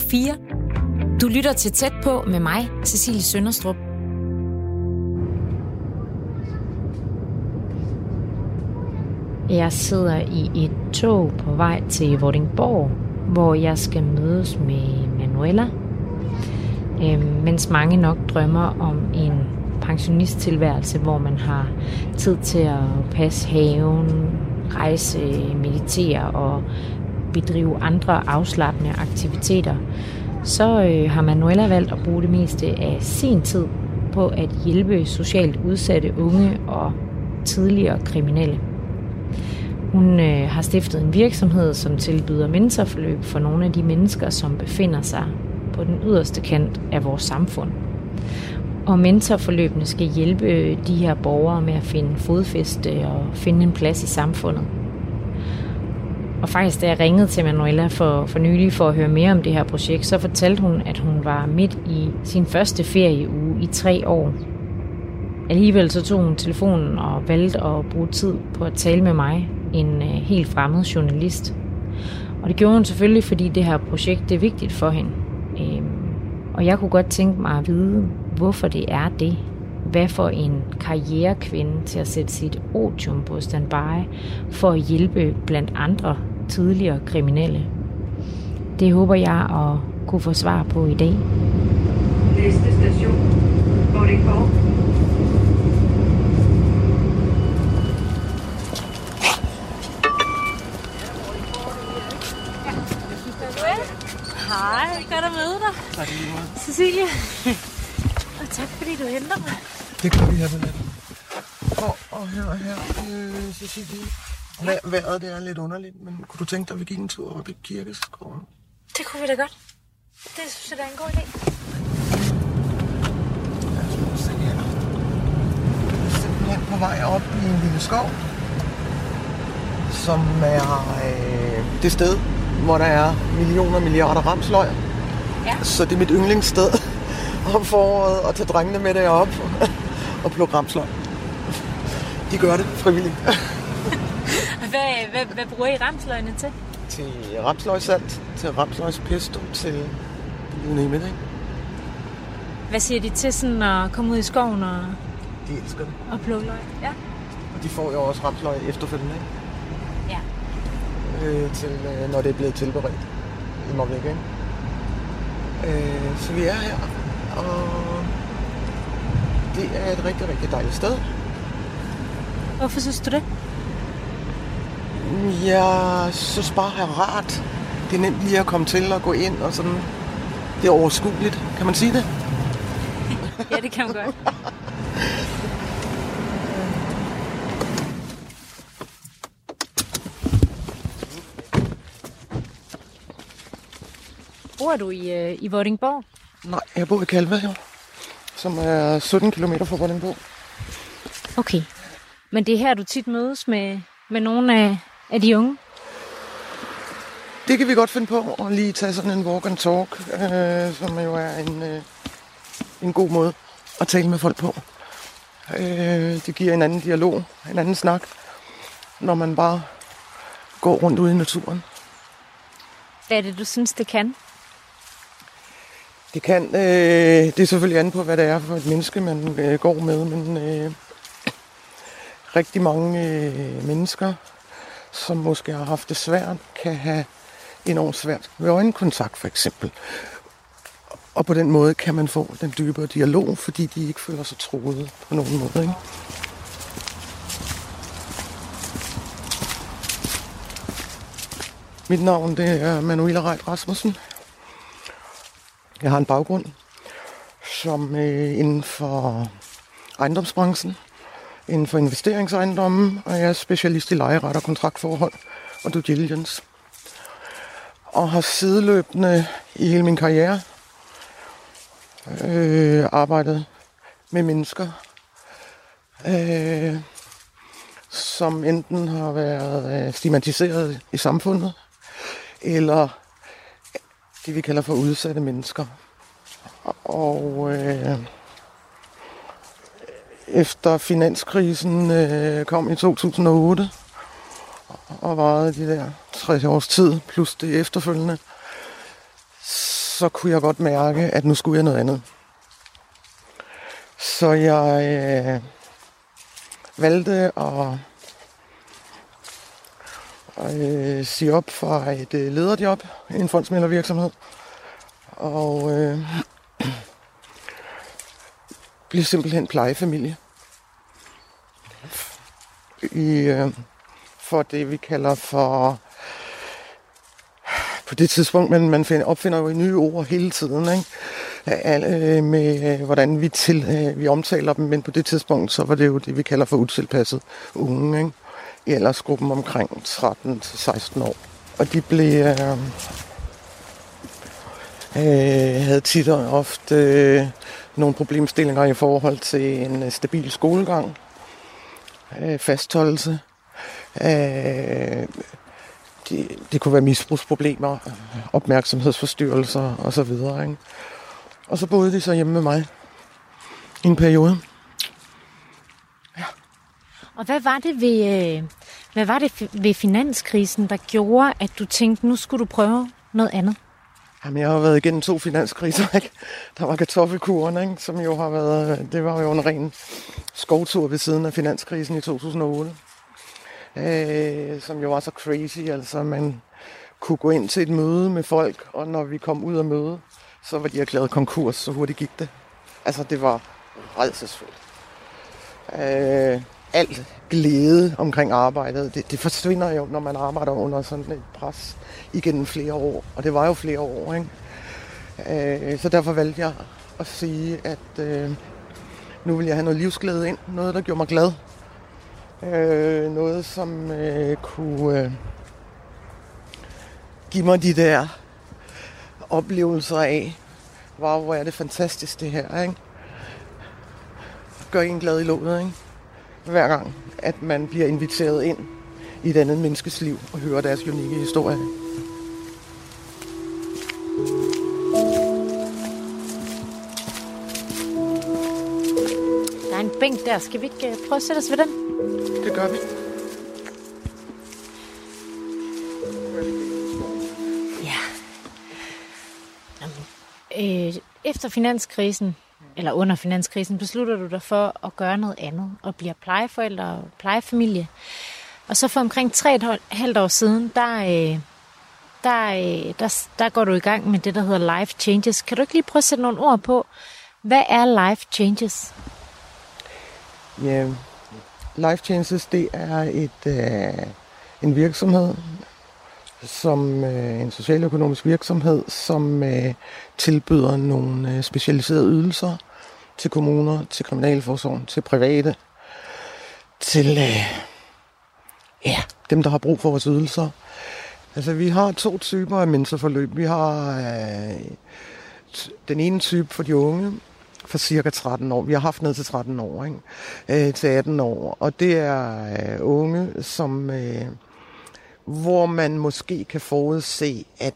4. Du lytter til Tæt på med mig, Cecilie Sønderstrup. Jeg sidder i et tog på vej til Vordingborg, hvor jeg skal mødes med Manuela. Øh, mens mange nok drømmer om en pensionisttilværelse, hvor man har tid til at passe haven, rejse, meditere og bedrive andre afslappende aktiviteter, så øh, har Manuela valgt at bruge det meste af sin tid på at hjælpe socialt udsatte unge og tidligere kriminelle. Hun øh, har stiftet en virksomhed, som tilbyder mentorforløb for nogle af de mennesker, som befinder sig på den yderste kant af vores samfund. Og mentorforløbene skal hjælpe de her borgere med at finde fodfæste og finde en plads i samfundet. Og faktisk, da jeg ringede til Manuela for, for nylig for at høre mere om det her projekt, så fortalte hun, at hun var midt i sin første ferieuge i tre år. Alligevel så tog hun telefonen og valgte at bruge tid på at tale med mig, en øh, helt fremmed journalist. Og det gjorde hun selvfølgelig, fordi det her projekt det er vigtigt for hende. Øhm, og jeg kunne godt tænke mig at vide, hvorfor det er det. Hvad for en karrierekvinde til at sætte sit otium på standby for at hjælpe blandt andre tidligere kriminelle. Det håber jeg at kunne få svar på i dag. Næste station. Vordingborg. Hej, godt at møde dig. Tak lige meget. Cecilie. Og tak fordi du henter mig. Det kan vi have med Og, og her og her, øh, Cecilie. Vejret det er lidt underligt, men kunne du tænke dig, at vi gik en tur op i kirkeskoven? Det kunne vi da godt. Det synes jeg, det er en god idé. Her. Simpelthen på vej op i en lille skov, som er øh, det sted, hvor der er millioner og milliarder ramsløg. Ja. Så det er mit yndlingssted om foråret at tage drengene med derop og plukke ramsløg. De gør det frivilligt. Hvad, hvad, hvad bruger I ramsløgene til? til rapsløgsalt, til rapsløgspesto, til you name it, ikke? Hvad siger de til sådan at komme ud i skoven og, De elsker det. og plukke løg? Ja. Og de får jo også rapsløg efterfølgende, ikke? Ja. Øh, til, øh, når det er blevet tilberedt. I må væk, ikke? Øh, så vi er her, og det er et rigtig, rigtig dejligt sted. Hvorfor synes du det? Jeg synes bare, det er rart. Det er nemt lige at komme til og gå ind, og sådan. Det er overskueligt, kan man sige det? Ja, det kan man godt. Bor du i, øh, i Vordingborg? Nej, jeg bor i Kalve, jo. Som er 17 km fra Vordingborg. Okay. Men det er her, du tit mødes med, med nogle af, af de unge? Det kan vi godt finde på, at lige tage sådan en walk and talk, øh, som jo er en, øh, en god måde at tale med folk på. Øh, det giver en anden dialog, en anden snak, når man bare går rundt ude i naturen. Hvad er det, du synes, det kan? Det kan, øh, det er selvfølgelig an på, hvad det er for et menneske, man øh, går med, men øh, rigtig mange øh, mennesker, som måske har haft det svært, kan have enormt svært ved øjenkontakt for eksempel. Og på den måde kan man få den dybere dialog, fordi de ikke føler sig troede på nogen måde. Ikke? Mit navn det er Manuela Reit Rasmussen. Jeg har en baggrund som øh, inden for ejendomsbranchen, inden for investeringsejendommen, og jeg er specialist i lejeret og kontraktforhold og due diligence. Og har sideløbende i hele min karriere øh, arbejdet med mennesker, øh, som enten har været øh, stigmatiseret i samfundet, eller det vi kalder for udsatte mennesker. Og øh, efter finanskrisen øh, kom i 2008 og varede de der tre års tid, plus det efterfølgende, så kunne jeg godt mærke, at nu skulle jeg noget andet. Så jeg øh, valgte at, at øh, sige op fra et øh, lederjob i en fondsmældervirksomhed. Og øh, blive simpelthen plejefamilie. I, øh, for det, vi kalder for på det tidspunkt, men man finder, opfinder jo nye ord hele tiden, ikke? Alle, øh, med øh, hvordan vi, til, øh, vi omtaler dem, men på det tidspunkt, så var det jo det, vi kalder for utilpasset unge, ikke? i aldersgruppen omkring 13-16 år. Og de blev, øh, øh, havde tit og ofte øh, nogle problemstillinger i forhold til en øh, stabil skolegang, øh, fastholdelse, øh, det, det kunne være misbrugsproblemer, opmærksomhedsforstyrrelser osv. Ikke? Og så boede de så hjemme med mig i en periode. Ja. Og hvad var det ved, øh, hvad var det ved finanskrisen, der gjorde, at du tænkte, nu skulle du prøve noget andet? Jamen, jeg har været igennem to finanskriser, ikke? Der var kartoffelkuren, ikke? som jo har været, øh, det var jo en ren skovtur ved siden af finanskrisen i 2008 øh, som jo var så crazy. Altså, man kunne gå ind til et møde med folk, og når vi kom ud af møde, så var de erklæret konkurs, så hurtigt gik det. Altså, det var redselsfuldt. Øh, alt glæde omkring arbejdet, det, det forsvinder jo, når man arbejder under sådan et pres igennem flere år. Og det var jo flere år, ikke? Øh, så derfor valgte jeg at sige, at øh, nu vil jeg have noget livsglæde ind. Noget, der gjorde mig glad. Øh, noget, som øh, kunne øh, give mig de der oplevelser af, wow, hvor er det fantastisk det her, ikke? Gør en glad i låget, ikke? Hver gang, at man bliver inviteret ind i et andet menneskes liv og hører deres unikke historie. Der er en bænk der. Skal vi ikke øh, prøve at sætte os ved den? Det gør vi. Ja. øh, efter finanskrisen, eller under finanskrisen, beslutter du dig for at gøre noget andet, og bliver plejeforældre og plejefamilie. Og så for omkring tre et halvt år siden, der, øh, der, øh, der, der går du i gang med det, der hedder Life Changes. Kan du ikke lige prøve at sætte nogle ord på, hvad er Life Changes? Ja, Life Changes, det er et, øh, en virksomhed, som øh, en socialøkonomisk virksomhed, som øh, tilbyder nogle øh, specialiserede ydelser til kommuner, til kriminalforsorgen, til private, til øh, ja, dem, der har brug for vores ydelser. Altså, vi har to typer af mentorforløb. Vi har øh, den ene type for de unge, for cirka 13 år. Vi har haft ned til 13 år, ikke? Øh, til 18 år. Og det er øh, unge, som, øh, hvor man måske kan forudse, at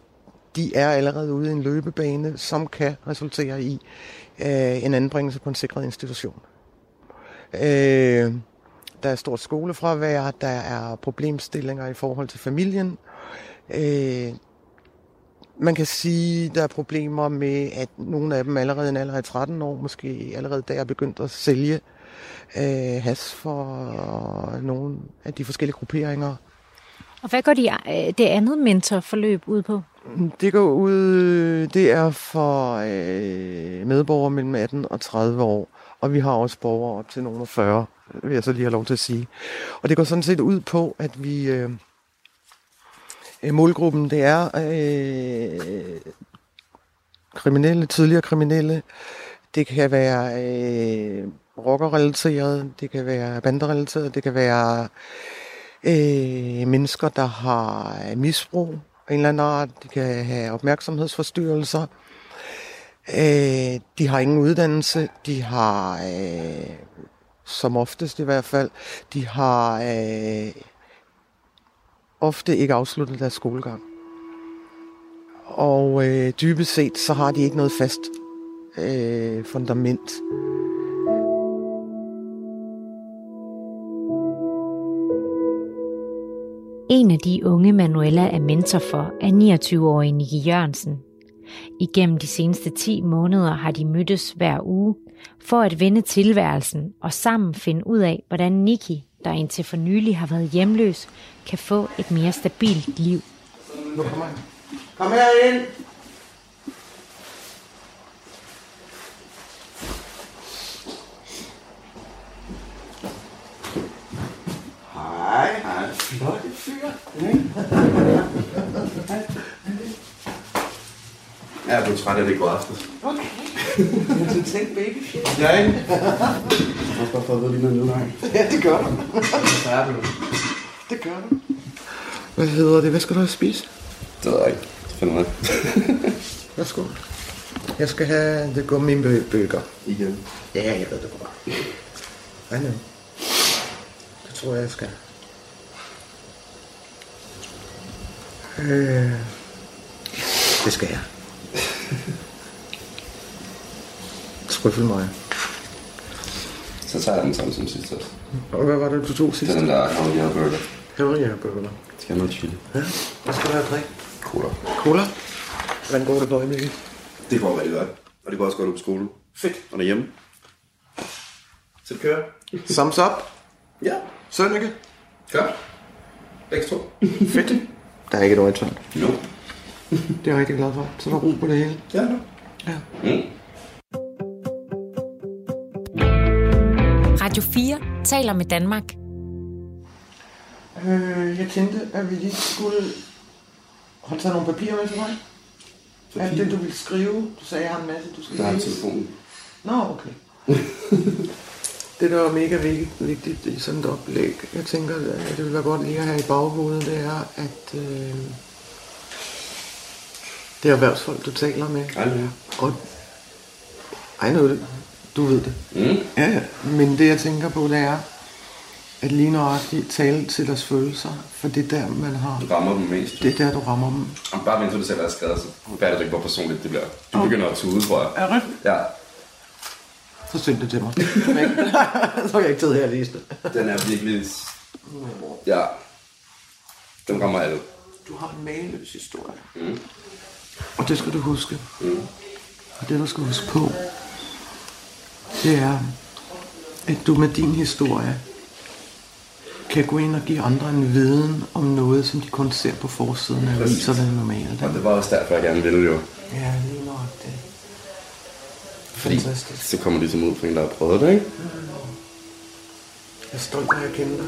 de er allerede ude i en løbebane, som kan resultere i øh, en anbringelse på en sikret institution. Øh, der er stort skolefravær, der er problemstillinger i forhold til familien. Øh, man kan sige, der er problemer med, at nogle af dem allerede en alder af 13 år, måske allerede der er begyndt at sælge øh, has for nogle af de forskellige grupperinger. Og hvad går de, øh, det andet mentorforløb ud på? Det går ud, det er for øh, medborgere mellem 18 og 30 år, og vi har også borgere op til nogle 40, vil jeg så lige have lov til at sige. Og det går sådan set ud på, at vi... Øh, Øh, målgruppen, det er øh, kriminelle, tidligere kriminelle. Det kan være øh, rockerrelateret, det kan være banderelateret, det kan være øh, mennesker, der har misbrug af en eller anden art. De kan have opmærksomhedsforstyrrelser. Øh, de har ingen uddannelse. De har, øh, som oftest i hvert fald, de har øh, ofte ikke afsluttet deres skolegang. Og øh, dybest set, så har de ikke noget fast øh, fundament. En af de unge Manuela er mentor for er 29-årige Nicky Jørgensen. Igennem de seneste 10 måneder har de mødtes hver uge for at vende tilværelsen og sammen finde ud af, hvordan Nikki, der indtil for nylig har været hjemløs, kan få et mere stabilt liv. Nu kommer. Kom her ind. Hej. Hej. Flotte fyr. Jeg er blevet træt af det i går aftes. Okay. Jeg synes, tænk baby shit. Ja, ikke? Jeg har bare fået at vide lige noget nu. Ja, det gør du. Det gør du. Hvad hedder det? Hvad skal du have spise? Det ved jeg ikke. Det finder jeg. Værsgo. Jeg skal have det gummibøger. Igen. Ja, jeg ved det godt. I know. Det tror jeg, jeg skal. Øh, det skal jeg. Trøffelmøger. Så tager jeg den samme som sidst også. Og hvad var det, du tog Det sidst? er den der Havlier Burger. Jeg bøger. Skal jeg noget chili? Ja. Hvad skal du have at drikke? Cola. Cola? Hvordan går det på øjeblikket? Det går rigtig godt. Og det går også godt ud på skole. Fedt. Og derhjemme. Så det kører. Thumbs up. Ja. Sønneke. Godt. To. Fedt. Der er ikke et øje tvang. No. Det er jeg rigtig glad for. Så er der ro på det hele. Ja, no. Ja. Mm. Radio 4 taler med Danmark. Øh, jeg tænkte, at vi lige skulle... Har du taget nogle papirer med til mig? Alt det, du ville skrive. Du sagde, jeg har en masse, du skal Der er telefonen. Nå, okay. det, der er mega vigtigt, i sådan et oplæg, jeg tænker, at det vil være godt lige at have i baghovedet, det er, at øh, det er erhvervsfolk, du taler med. Ej, ja. Og nu det. Du ved det. Mm. Ja, ja. Men det, jeg tænker på, det er, at lige nøjagtigt tale til deres følelser, for det er der, man har... Du rammer dem mest. Det er der, du rammer dem. Og bare til du selv har skrevet, så fatter du ikke, hvor personligt det bliver. Du begynder at tude, tror jeg. Er det? Ja, Så send det til mig. så har jeg ikke tid her at læse det. den er virkelig... Ja. Den rammer alle. Du har en mageløs historie. Mm. Og det skal du huske. Mm. Og det, du skal huske på, det er, at du med din historie kan gå ind og give andre en viden om noget, som de kun ser på forsiden af aviserne normalt. Og det var også derfor, jeg gerne ville jo. Ja, lige nok det. Fordi Fantastisk. så kommer de som ud for en, der har prøvet det, ikke? Jeg er stolt af at kende dig.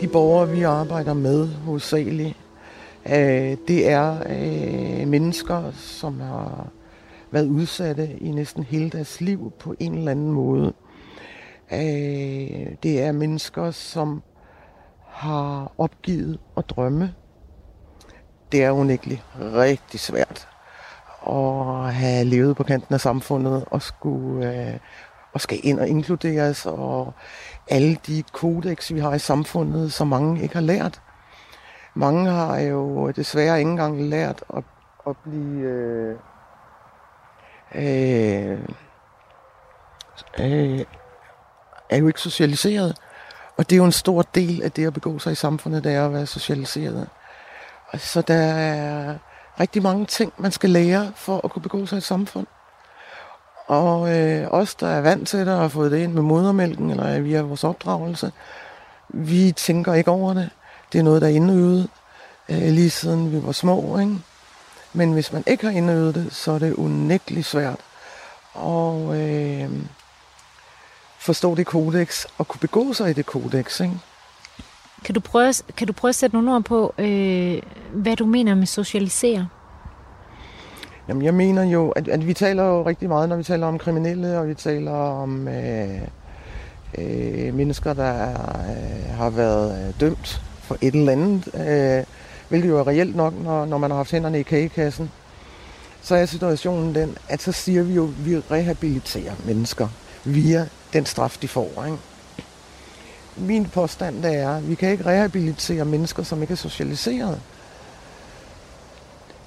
De borgere, vi arbejder med hovedsageligt, øh, det er øh, mennesker, som har været udsatte i næsten hele deres liv på en eller anden måde. Øh, det er mennesker, som har opgivet at drømme. Det er unægteligt rigtig svært at have levet på kanten af samfundet og skulle øh, og skal ind og inkluderes og alle de kodex, vi har i samfundet, som mange ikke har lært. Mange har jo desværre ikke engang lært at, at blive øh, øh, øh, er jo ikke socialiseret. Og det er jo en stor del af det at begå sig i samfundet, det er at være socialiseret. Og Så der er rigtig mange ting, man skal lære for at kunne begå sig i et samfund. Og øh, os, der er vant til det og har fået det ind med modermælken eller via vores opdragelse, vi tænker ikke over det. Det er noget, der er indøvet øh, lige siden vi var små. Ikke? Men hvis man ikke har indøvet det, så er det unægteligt svært Og øh, forstå det kodex og kunne begå sig i det kodex. Ikke? Kan du prøve, kan du prøve at sætte nogle ord på, øh, hvad du mener med socialisere? Jamen, jeg mener jo, at, at vi taler jo rigtig meget, når vi taler om kriminelle, og vi taler om øh, øh, mennesker, der øh, har været øh, dømt for et eller andet, øh, hvilket jo er reelt nok, når, når man har haft hænderne i kagekassen. Så er situationen den, at så siger vi jo, at vi rehabiliterer mennesker via den straf, de får. Ikke? Min påstand det er, at vi kan ikke rehabilitere mennesker, som ikke er socialiseret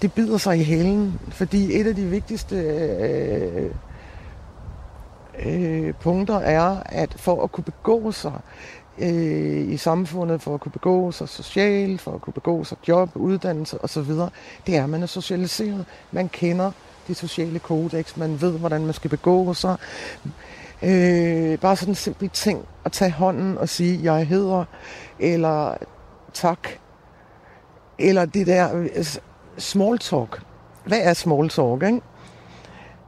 det bider sig i hælen, fordi et af de vigtigste øh, øh, punkter er, at for at kunne begå sig øh, i samfundet, for at kunne begå sig socialt, for at kunne begå sig job, uddannelse osv., det er, at man er socialiseret. Man kender de sociale kodex, man ved, hvordan man skal begå sig. Øh, bare sådan en simpel ting at tage hånden og sige, jeg hedder, eller tak, eller det der øh, small talk. Hvad er small talk, ikke?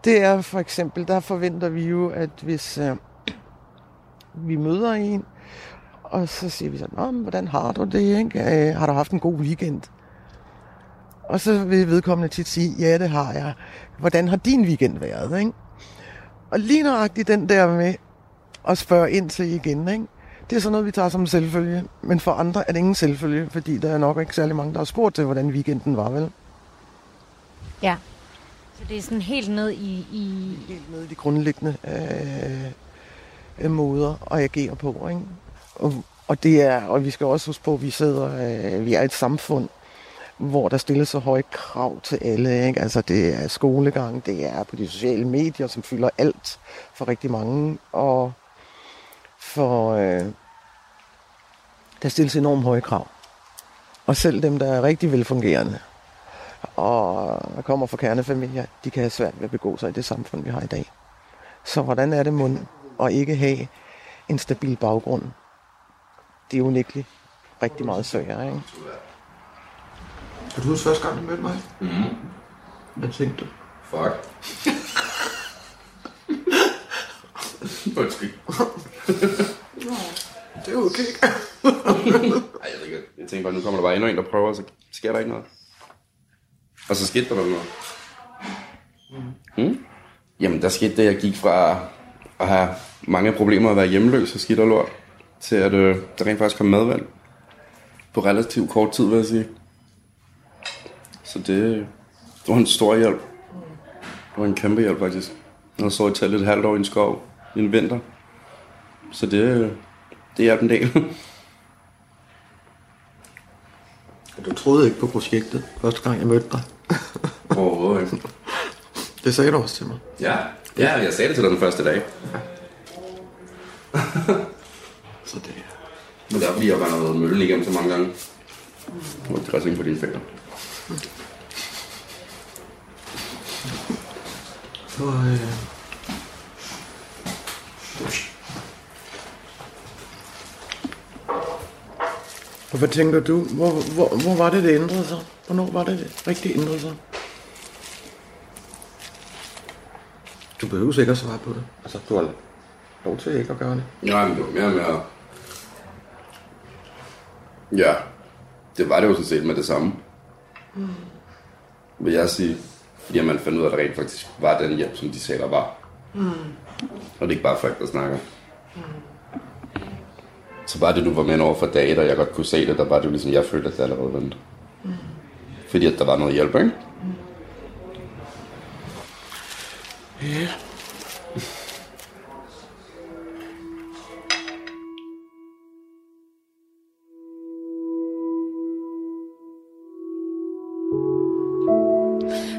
Det er for eksempel, der forventer vi jo, at hvis øh, vi møder en, og så siger vi sådan, hvordan har du det, ikke? Øh, har du haft en god weekend? Og så vil vedkommende tit sige, ja, det har jeg. Hvordan har din weekend været, ikke? Og lige nøjagtigt den der med at spørge ind til igen, ikke? Det er sådan noget, vi tager som selvfølge. Men for andre er det ingen selvfølge, fordi der er nok ikke særlig mange, der har spurgt til, hvordan weekenden var, vel? Ja. Så det er sådan helt ned i... i... Helt ned i de grundlæggende øh, måder at agere på, ikke? Og, og, det er, og vi skal også huske på, at vi sidder, øh, vi er et samfund, hvor der stilles så høje krav til alle. Ikke? Altså det er skolegang, det er på de sociale medier, som fylder alt for rigtig mange. Og for øh, der stilles enormt høje krav. Og selv dem, der er rigtig velfungerende, og kommer fra kernefamilier, de kan have svært ved at begå sig i det samfund, vi har i dag. Så hvordan er det mund at ikke have en stabil baggrund? Det er unægteligt rigtig meget sværere, ikke? Kan du huske første gang, du mødte mig? Mm. Hvad tænkte du? Fuck. Undskyld. Det er okay. Ej, jeg ved ikke. Jeg tænkte bare, nu kommer der bare endnu en, der prøver, så sker der ikke noget. Og så skete der noget. Mm. Jamen, der skete det, jeg gik fra at have mange problemer at være hjemløs og skidt og lort, til at øh, der rent faktisk kom madvand. På relativt kort tid, vil jeg sige. Så det, det var en stor hjælp. Det var en kæmpe hjælp, faktisk. Jeg så i et halvt år i en skov i en vinter. Så det, det er en del. Du troede ikke på projektet, første gang jeg mødte dig. Overhovedet ikke. Det sagde du også til mig. Ja, ja, jeg sagde det til dig den første dag. Så det Men der er jeg har været møllen igennem så mange gange. Er det dressing på dine fingre. Så, øh, Og hvad tænker du? Hvor, hvor, hvor var det, det ændrede sig? Hvornår var det, det rigtig ændrede sig? du behøver ikke at svare på det. Altså, du har lov til ikke at gøre det. Ja, men det var mere med at... Ja, det var det jo sådan set med det samme. Mm. Vil jeg sige. Fordi man fandt ud af, at der rent faktisk var den hjælp, som de sagde, der var. Mm. Og det er ikke bare folk, der snakker. Mm. Så bare det, du var med over for dage, og jeg godt kunne se det, der var det jo ligesom, jeg følte, at det allerede vendte. Mm. Fordi at der var noget hjælp, ikke? Ja.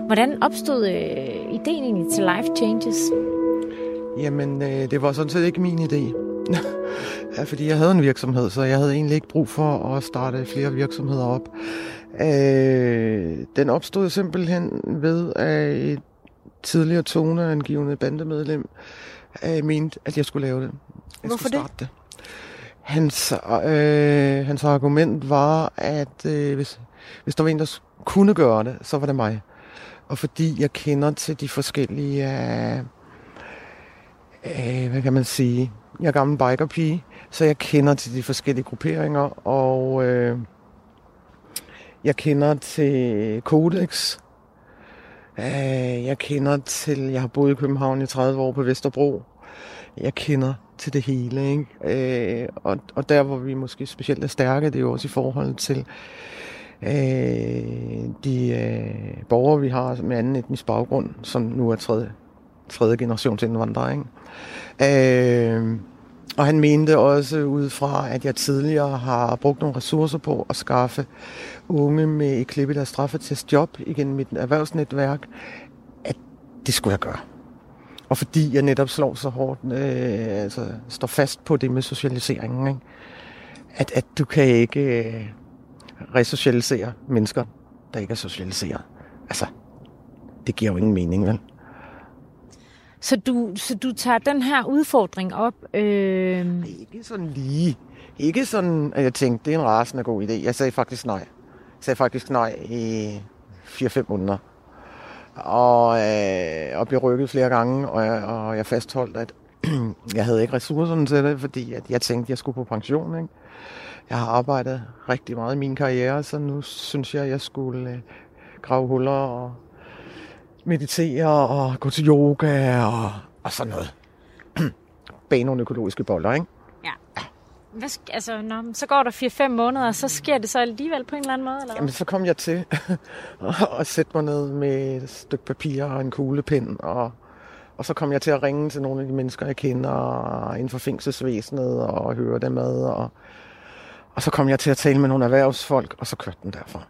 Hvordan opstod øh, ideen egentlig til Life Changes? Jamen, øh, det var sådan set ikke min idé. ja, fordi jeg havde en virksomhed, så jeg havde egentlig ikke brug for at starte flere virksomheder op. Øh, den opstod simpelthen ved, at et tidligere toneangivende bandemedlem øh, mente, at jeg skulle lave det. Jeg Hvorfor skulle det? starte det? Hans, øh, hans argument var, at øh, hvis, hvis der var en, der kunne gøre det, så var det mig. Og fordi jeg kender til de forskellige, øh, øh, hvad kan man sige, jeg er gammel bikerpige, så jeg kender til de forskellige grupperinger, og øh, jeg kender til Codex. Øh, jeg kender til, jeg har boet i København i 30 år på Vesterbro. Jeg kender til det hele, ikke? Øh, og, og der, hvor vi måske specielt er stærke, det er jo også i forhold til øh, de øh, borgere, vi har med anden etnisk baggrund, som nu er tredje, tredje generations indvandrere, ikke? Øh, og han mente også ud fra, at jeg tidligere har brugt nogle ressourcer på at skaffe unge med et klip i deres straffetest job igennem mit erhvervsnetværk, at det skulle jeg gøre. Og fordi jeg netop slår så hårdt, øh, altså står fast på det med socialiseringen, ikke? At, at du kan ikke øh, resocialisere mennesker, der ikke er socialiseret. Altså, det giver jo ingen mening, vel? Så du, så du tager den her udfordring op. Øh... Ikke sådan lige. Ikke sådan, at jeg tænkte, det er en rasende god idé. Jeg sagde faktisk nej. Jeg sagde faktisk nej i 4-5 måneder. Og, øh, og blev rykket flere gange, og jeg, og jeg fastholdt, at jeg havde ikke ressourcerne til det, fordi at jeg tænkte, at jeg skulle på pension. Ikke? Jeg har arbejdet rigtig meget i min karriere, så nu synes jeg, at jeg skulle øh, grave huller og meditere og gå til yoga og, og sådan noget. Bage nogle økologiske boller, ikke? Hvad, sk- altså, nå, så går der 4-5 måneder, og så sker det så alligevel på en eller anden måde? Eller? Jamen, så kom jeg til at sætte mig ned med et stykke papir og en kuglepen, og, og så kom jeg til at ringe til nogle af de mennesker, jeg kender inden for fængselsvæsenet, og høre dem med, og, og så kom jeg til at tale med nogle erhvervsfolk, og så kørte den derfra.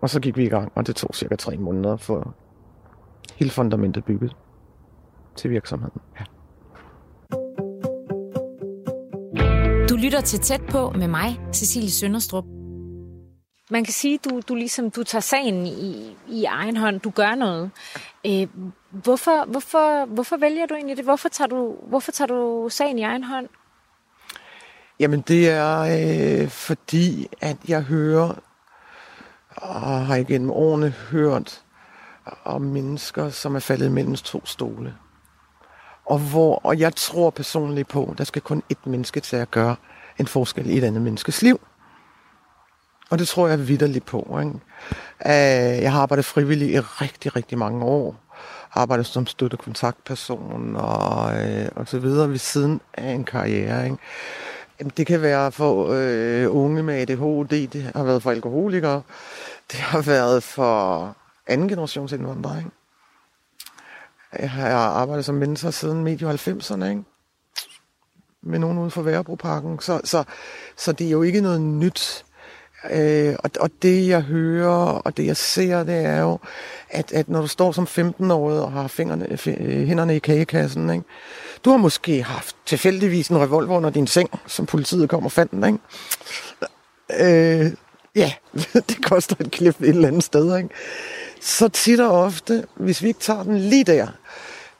Og så gik vi i gang, og det tog cirka tre måneder for hele fundamentet bygget til virksomheden. Ja. Du lytter til Tæt på med mig, Cecilie Sønderstrup. Man kan sige, du du ligesom du tager sagen i, i egen hånd, du gør noget. Øh, hvorfor, hvorfor, hvorfor vælger du egentlig det? Hvorfor tager du, hvorfor tager du sagen i egen hånd? Jamen det er øh, fordi, at jeg hører, og har igennem årene hørt om mennesker, som er faldet mellem to stole. Og, hvor, og jeg tror personligt på, at der skal kun et menneske til at gøre en forskel i et andet menneskes liv. Og det tror jeg vidderligt på. Ikke? Øh, Jeg har arbejdet frivilligt i rigtig, rigtig mange år. Arbejdet som støtte kontaktperson og, øh, og så videre ved siden af en karriere. Ikke? Jamen, det kan være for øh, unge med ADHD, det har været for alkoholikere, det har været for anden generations indvandrere. Ikke? Jeg har arbejdet som mentor siden medio 90'erne, ikke? med nogen ude for Værebroparken. Så, så, så det er jo ikke noget nyt. Øh, og, og det jeg hører, og det jeg ser, det er jo, at, at når du står som 15-årig og har fingrene, øh, hænderne i kagekassen, ikke? du har måske haft tilfældigvis en revolver under din seng, som politiet kom og fandt den, ikke? Øh, ja, det koster et klip et eller andet sted, ikke? Så tit og ofte, hvis vi ikke tager den lige der,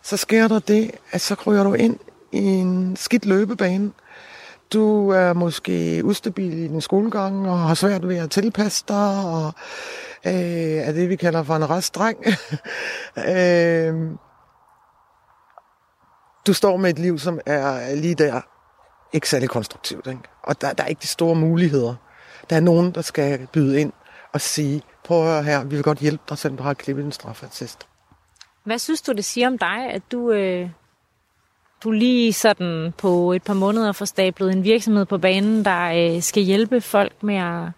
så sker der det, at så kryger du ind i en skidt løbebane. Du er måske ustabil i din skolegang og har svært ved at tilpasse dig, og øh, er det, vi kalder for en restdreng. øh, du står med et liv, som er lige der ikke særlig konstruktivt. Ikke? Og der, der er ikke de store muligheder. Der er nogen, der skal byde ind og sige, prøv at høre her, vi vil godt hjælpe dig, selvom du har klippet en straffatest. Hvad synes du, det siger om dig, at du, øh, du lige sådan på et par måneder får stablet en virksomhed på banen, der øh, skal hjælpe folk med at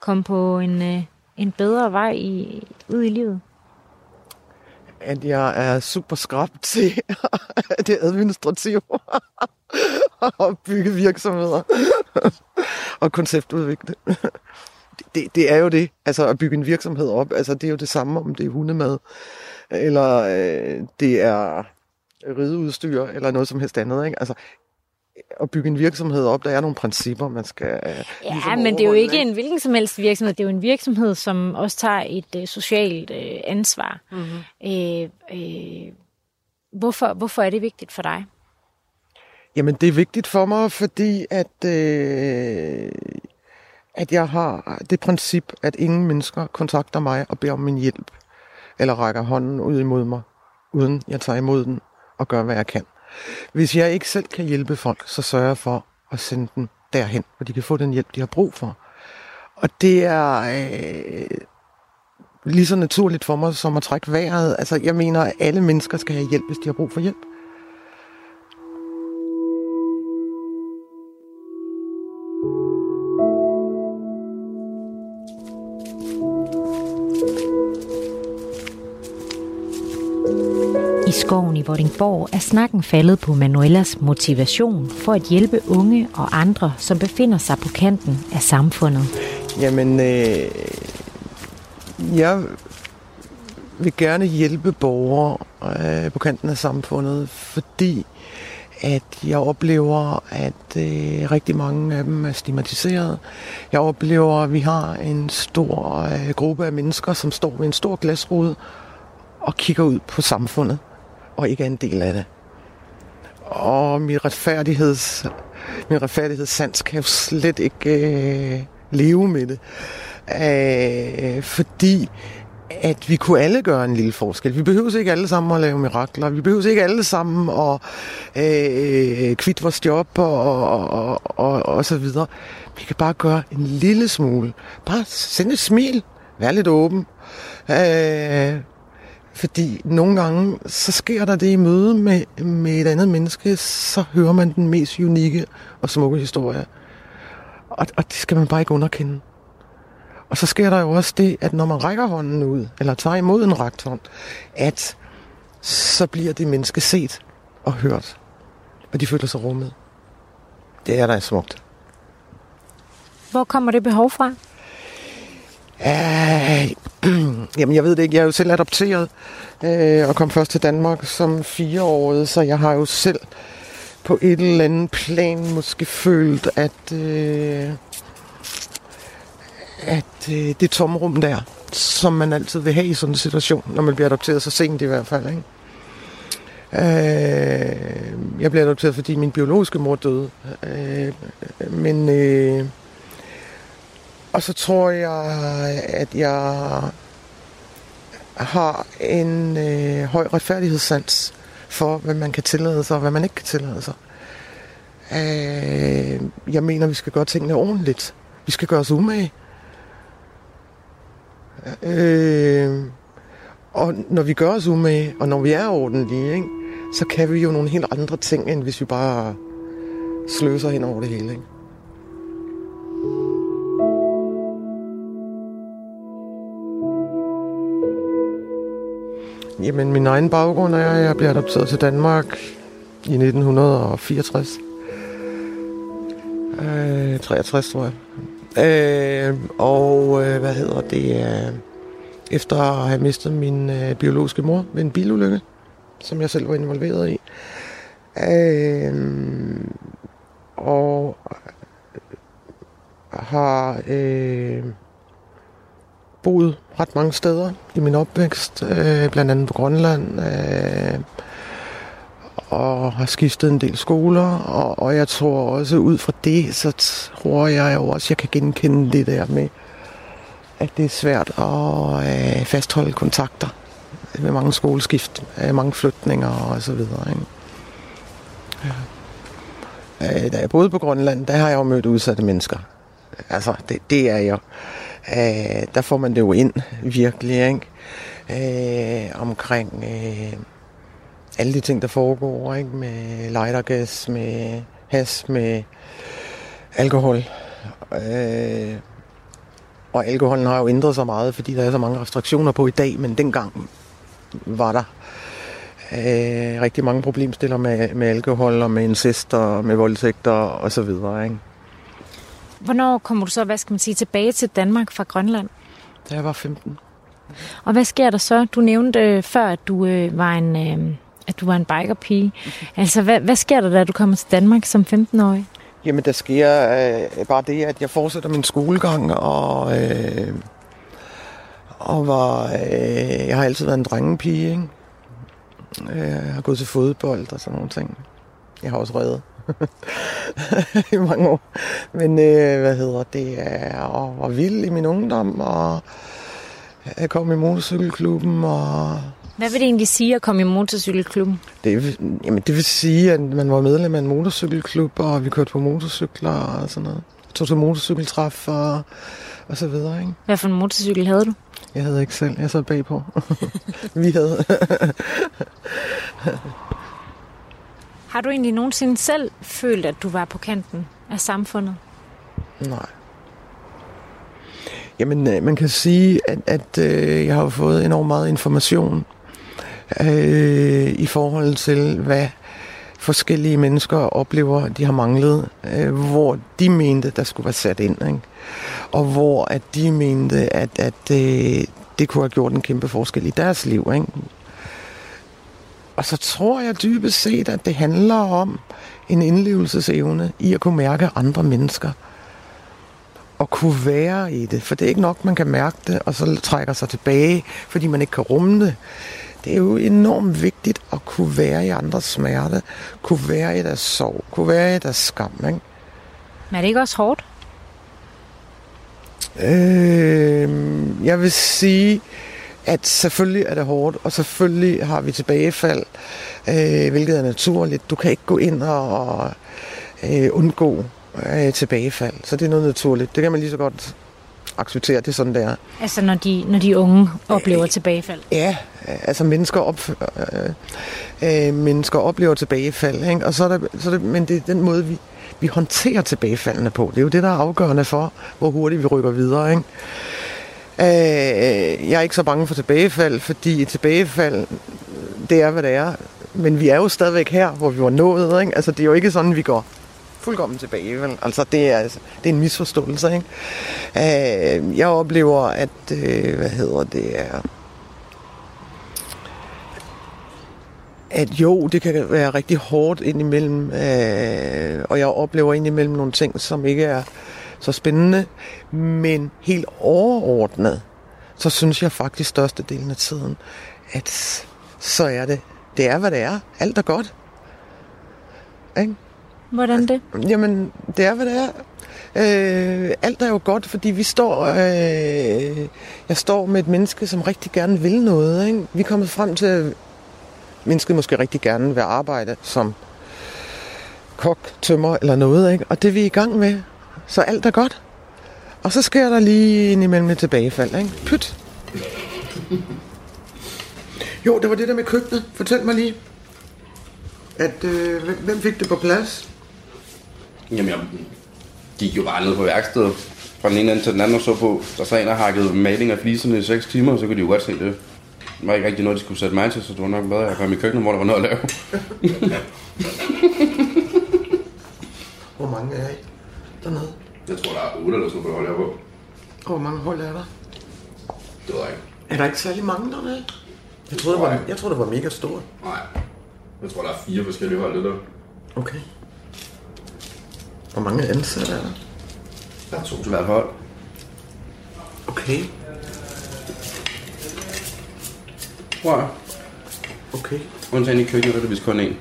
komme på en, øh, en bedre vej i, ud i livet? At jeg er super skrab til det administrative og bygge virksomheder og konceptudvikle. Det, det er jo det, altså at bygge en virksomhed op, altså det er jo det samme, om det er hundemad, eller øh, det er rideudstyr, eller noget som helst andet. Ikke? Altså, at bygge en virksomhed op, der er nogle principper, man skal øh, Ja, ligesom men det er jo ikke en hvilken som helst virksomhed. Det er jo en virksomhed, som også tager et øh, socialt øh, ansvar. Mm-hmm. Øh, øh, hvorfor, hvorfor er det vigtigt for dig? Jamen, det er vigtigt for mig, fordi at, øh, at jeg har det princip, at ingen mennesker kontakter mig og beder om min hjælp, eller rækker hånden ud imod mig, uden jeg tager imod den og gør, hvad jeg kan. Hvis jeg ikke selv kan hjælpe folk, så sørger jeg for at sende dem derhen, hvor de kan få den hjælp, de har brug for. Og det er øh, lige så naturligt for mig som at trække vejret. Altså, jeg mener, at alle mennesker skal have hjælp, hvis de har brug for hjælp. Skoven i Vordingborg er snakken faldet på Manuelas motivation for at hjælpe unge og andre, som befinder sig på kanten af samfundet. Jamen, øh, jeg vil gerne hjælpe borgere øh, på kanten af samfundet, fordi at jeg oplever, at øh, rigtig mange af dem er stigmatiseret. Jeg oplever, at vi har en stor øh, gruppe af mennesker, som står ved en stor glasrude og kigger ud på samfundet, og ikke er en del af det. Og min, retfærdigheds, min retfærdighedssans kan jo slet ikke øh, leve med det. Øh, fordi at vi kunne alle gøre en lille forskel. Vi behøver ikke alle sammen at lave mirakler. Vi behøver ikke alle sammen at øh, kvitte vores job og, og, og, og, og så videre. Vi kan bare gøre en lille smule. Bare sende et smil. Vær lidt åben. Øh, fordi nogle gange, så sker der det i møde med, med et andet menneske, så hører man den mest unikke og smukke historie. Og, og det skal man bare ikke underkende. Og så sker der jo også det, at når man rækker hånden ud, eller tager imod en rakt hånd, at så bliver det menneske set og hørt. Og de føler sig rummet. Det er da smukt. Hvor kommer det behov fra? Uh, jamen, jeg ved det ikke. Jeg er jo selv adopteret øh, og kom først til Danmark som fireårig, så jeg har jo selv på et eller andet plan måske følt, at, øh, at øh, det tomrum der, som man altid vil have i sådan en situation, når man bliver adopteret så sent i hvert fald, ikke? Uh, jeg blev adopteret, fordi min biologiske mor døde. Uh, men... Øh, og så tror jeg, at jeg har en øh, høj retfærdighedssans for, hvad man kan tillade sig og hvad man ikke kan tillade sig. Øh, jeg mener, vi skal gøre tingene ordentligt. Vi skal gøre os umage. Øh, og når vi gør os umage, og når vi er ordentlige, ikke, så kan vi jo nogle helt andre ting, end hvis vi bare sløser hen over det hele. Ikke? Jamen, min egen baggrund er, at jeg blev adopteret til Danmark i 1964. Øh, 63, tror jeg. Øh, og øh, hvad hedder det? Øh, efter at have mistet min øh, biologiske mor ved en bilulykke, som jeg selv var involveret i. Øh, og har øh, boet ret mange steder i min opvækst, øh, blandt andet på Grønland, øh, og har skiftet en del skoler, og, og jeg tror også ud fra det, så tror jeg jo også, jeg kan genkende det der med, at det er svært at øh, fastholde kontakter med mange skoleskift, øh, mange flytninger og så videre. Ikke? Ja. Øh, da jeg boede på Grønland, der har jeg jo mødt udsatte mennesker. Altså, det, det er jeg øh, der får man det jo ind virkelig, ikke? Øh, omkring øh, alle de ting, der foregår, ikke? Med lightergas, med has, med alkohol. Øh, og alkoholen har jo ændret sig meget, fordi der er så mange restriktioner på i dag, men dengang var der øh, rigtig mange problemstiller med, med alkohol og med incest og med voldtægter og så videre, ikke? Hvornår kommer du så, hvad skal man sige, tilbage til Danmark fra Grønland? Da jeg var 15. Og hvad sker der så? Du nævnte øh, før, at du øh, var en, øh, at du var en bikerpige. Mm-hmm. Altså, hvad, hvad sker der, da du kommer til Danmark som 15-årig? Jamen, der sker øh, bare det, at jeg fortsætter min skolegang, og, øh, og var, øh, jeg har altid været en drengepige, ikke? Jeg har gået til fodbold og sådan nogle ting. Jeg har også reddet. i mange år. Men øh, hvad hedder det? Jeg var vild i min ungdom, og jeg kom i motorcykelklubben. Og hvad vil det egentlig sige at komme i motorcykelklubben? Det, jamen, det vil sige, at man var medlem af en motorcykelklub, og vi kørte på motorcykler og sådan noget. Tog til motorcykeltræf og, og så videre. Ikke? Hvad for en motorcykel havde du? Jeg havde ikke selv. Jeg sad bagpå. vi havde. Har du egentlig nogensinde selv følt, at du var på kanten af samfundet? Nej. Jamen, øh, man kan sige, at, at øh, jeg har fået enormt meget information øh, i forhold til, hvad forskellige mennesker oplever, de har manglet, øh, hvor de mente, der skulle være sat ind. Ikke? Og hvor at de mente, at, at øh, det kunne have gjort en kæmpe forskel i deres liv. Ikke? Og så tror jeg dybest set, at det handler om en indlevelsesevne i at kunne mærke andre mennesker. Og kunne være i det. For det er ikke nok, man kan mærke det, og så trækker sig tilbage, fordi man ikke kan rumme det. Det er jo enormt vigtigt at kunne være i andres smerte, kunne være i deres sorg, kunne være i deres skam. Ikke? Men er det ikke også hårdt? Øh, jeg vil sige, at selvfølgelig er det hårdt, og selvfølgelig har vi tilbagefald, øh, hvilket er naturligt. Du kan ikke gå ind og øh, undgå øh, tilbagefald, så det er noget naturligt. Det kan man lige så godt acceptere, det er sådan, det er. Altså når de, når de unge oplever tilbagefald? Ja, altså mennesker, op, øh, øh, mennesker oplever tilbagefald, ikke? Og så er der, så er det, men det er den måde, vi, vi håndterer tilbagefaldene på. Det er jo det, der er afgørende for, hvor hurtigt vi rykker videre. Ikke? Øh, øh, jeg er ikke så bange for tilbagefald, fordi et tilbagefald, det er, hvad det er. Men vi er jo stadigvæk her, hvor vi var nået. Ikke? Altså, det er jo ikke sådan, vi går fuldkommen tilbage. Vel? Altså, det er, det er en misforståelse. Ikke? Øh, jeg oplever, at, øh, hvad hedder det, er, at jo, det kan være rigtig hårdt indimellem, øh, og jeg oplever indimellem nogle ting, som ikke er så spændende, men helt overordnet, så synes jeg faktisk størstedelen af tiden, at så er det, det er hvad det er. Alt er godt. Ikke? Hvordan det? Jamen, det er, hvad det er. Øh, alt er jo godt, fordi vi står, øh, jeg står med et menneske, som rigtig gerne vil noget. Ikke? Vi er kommet frem til, at mennesket måske rigtig gerne vil arbejde som kok, tømmer eller noget. Ikke? Og det er vi i gang med. Så alt er godt. Og så sker der lige indimellem et tilbagefald. Ikke? Pyt. Jo, det var det der med køkkenet. Fortæl mig lige, at øh, hvem- fik det på plads? Jamen, jeg gik jo bare ned på værkstedet fra den ene ende til den anden og så på, der sad en og hakkede maling af fliserne i 6 timer, og så kunne de jo godt se det. Det var ikke rigtig noget, de skulle sætte mig til, så det var nok bedre, at jeg kom i køkkenet, hvor der var noget at lave. Hvor mange er I dernede? Jeg tror, der er 8 eller sådan noget, der holder på. Og hvor mange hold er der? Det ved jeg ikke. Er der ikke særlig mange dernede? Jeg troede, det var, jeg troede, det var mega stort. Nej. Jeg tror, der er fire forskellige hold, det der. Okay. Hvor mange ansatte er der? Der er to til hvert hold. Okay. Tror jeg. Okay. Undtagen i køkkenet, der er det vist kun én.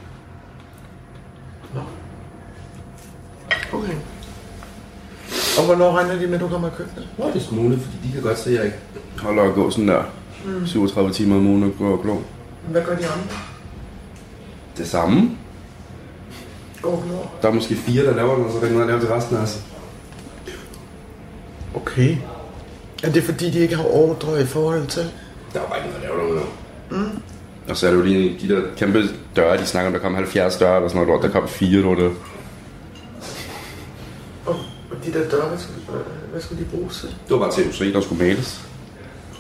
Okay. Og hvornår regner de med, at du kommer i køkkenet? Hurtigst muligt, fordi de kan godt se, at jeg ikke holder at gå sådan der 37 timer om ugen og gå og klog. Hvad gør de andre? Det samme. Går og glor. Der er måske fire, der laver den, og så er der noget at lave til resten af os. Okay. Er det fordi, de ikke har ordre i forhold til? Der er bare ikke noget at lave derude. Mm. Og så er det jo lige de der kæmpe døre, de snakker om, der kom 70 døre eller sådan noget, der kom fire, det var det. Og, og de der døre, hvad skal, hvad skal de bruges til? Det var bare til se, der skulle males.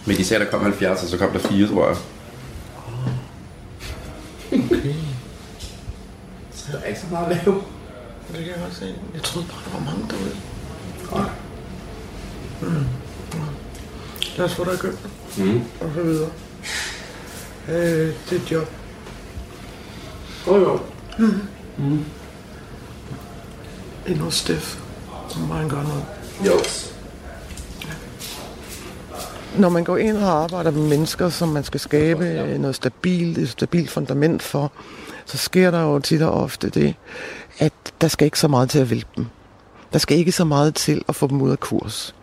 Men de sagde, der kom 70, og så kom der fire, tror jeg. Okay. Så der er ikke så meget at lave. Det kan jeg godt se. Jeg troede bare, der var mange derude. Nej. Lad os få dig i køkkenet. Mm. Og så videre. Øh, det er et job. Oh, jo. Ind hos Steff. Som bare han gør noget. Jo. Når man går ind og arbejder med mennesker, som man skal skabe noget stabilt, et stabilt fundament for, så sker der jo tit og ofte det, at der skal ikke så meget til at vælte dem. Der skal ikke så meget til at få dem ud af kurs.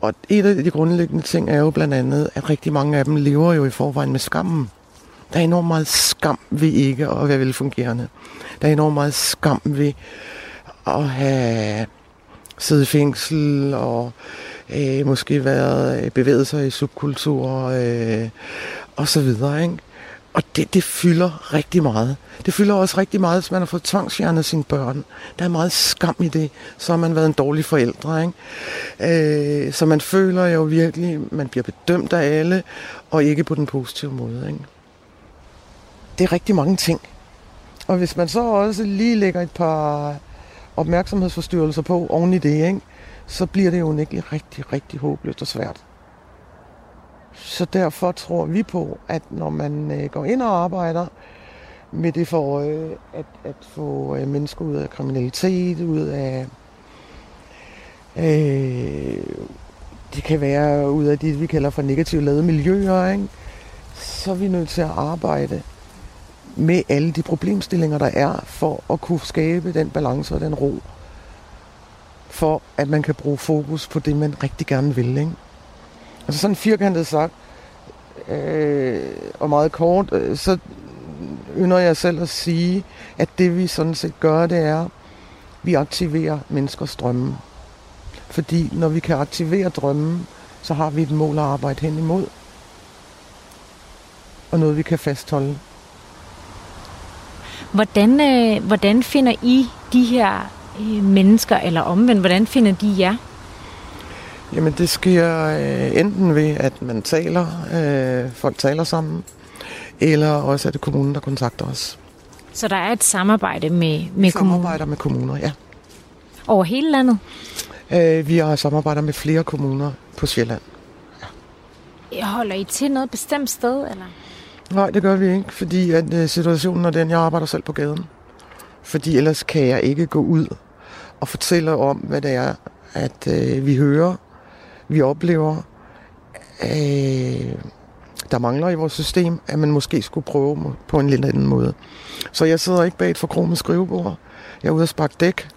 Og et af de grundlæggende ting er jo blandt andet, at rigtig mange af dem lever jo i forvejen med skammen. Der er enormt meget skam ved ikke at være velfungerende. Der er enormt meget skam ved at have siddet i fængsel og øh, måske været øh, bevæget sig i subkulturer øh, og så videre. Ikke? Og det, det fylder rigtig meget. Det fylder også rigtig meget, hvis man har fået tvangsfjernet sine børn. Der er meget skam i det. Så har man været en dårlig forældre. Ikke? Øh, så man føler jo virkelig, man bliver bedømt af alle, og ikke på den positive måde. Ikke? Det er rigtig mange ting. Og hvis man så også lige lægger et par opmærksomhedsforstyrrelser på oven i det, ikke? så bliver det jo ikke rigtig, rigtig håbløst og svært. Så derfor tror vi på, at når man øh, går ind og arbejder med det for øje, at, at få øh, mennesker ud af kriminalitet, ud af... Øh, det kan være ud af det, vi kalder for negativt lavede miljøer, ikke? så er vi nødt til at arbejde med alle de problemstillinger, der er, for at kunne skabe den balance og den ro, for at man kan bruge fokus på det, man rigtig gerne vil. Ikke? Altså sådan firkantet sagt, øh, og meget kort, øh, så ynder jeg selv at sige, at det vi sådan set gør, det er, at vi aktiverer menneskers drømme. Fordi når vi kan aktivere drømmen, så har vi et mål at arbejde hen imod. Og noget, vi kan fastholde. Hvordan, øh, hvordan finder I de her øh, mennesker, eller omvendt, hvordan finder de jer? Jamen det sker øh, enten ved, at man taler, øh, folk taler sammen, eller også er det kommunen, der kontakter os. Så der er et samarbejde med, med kommunen Samarbejder med kommuner, ja. over hele landet? Øh, vi har samarbejder med flere kommuner på Sjælland. Holder I til noget bestemt sted, eller? Nej, det gør vi ikke, fordi at, øh, situationen er den, jeg arbejder selv på gaden. Fordi ellers kan jeg ikke gå ud og fortælle om, hvad det er, at øh, vi hører, vi oplever. Øh, der mangler i vores system, at man måske skulle prøve på en lidt anden måde. Så jeg sidder ikke bag et forkromet skrivebord. Jeg er ude og sparke dæk.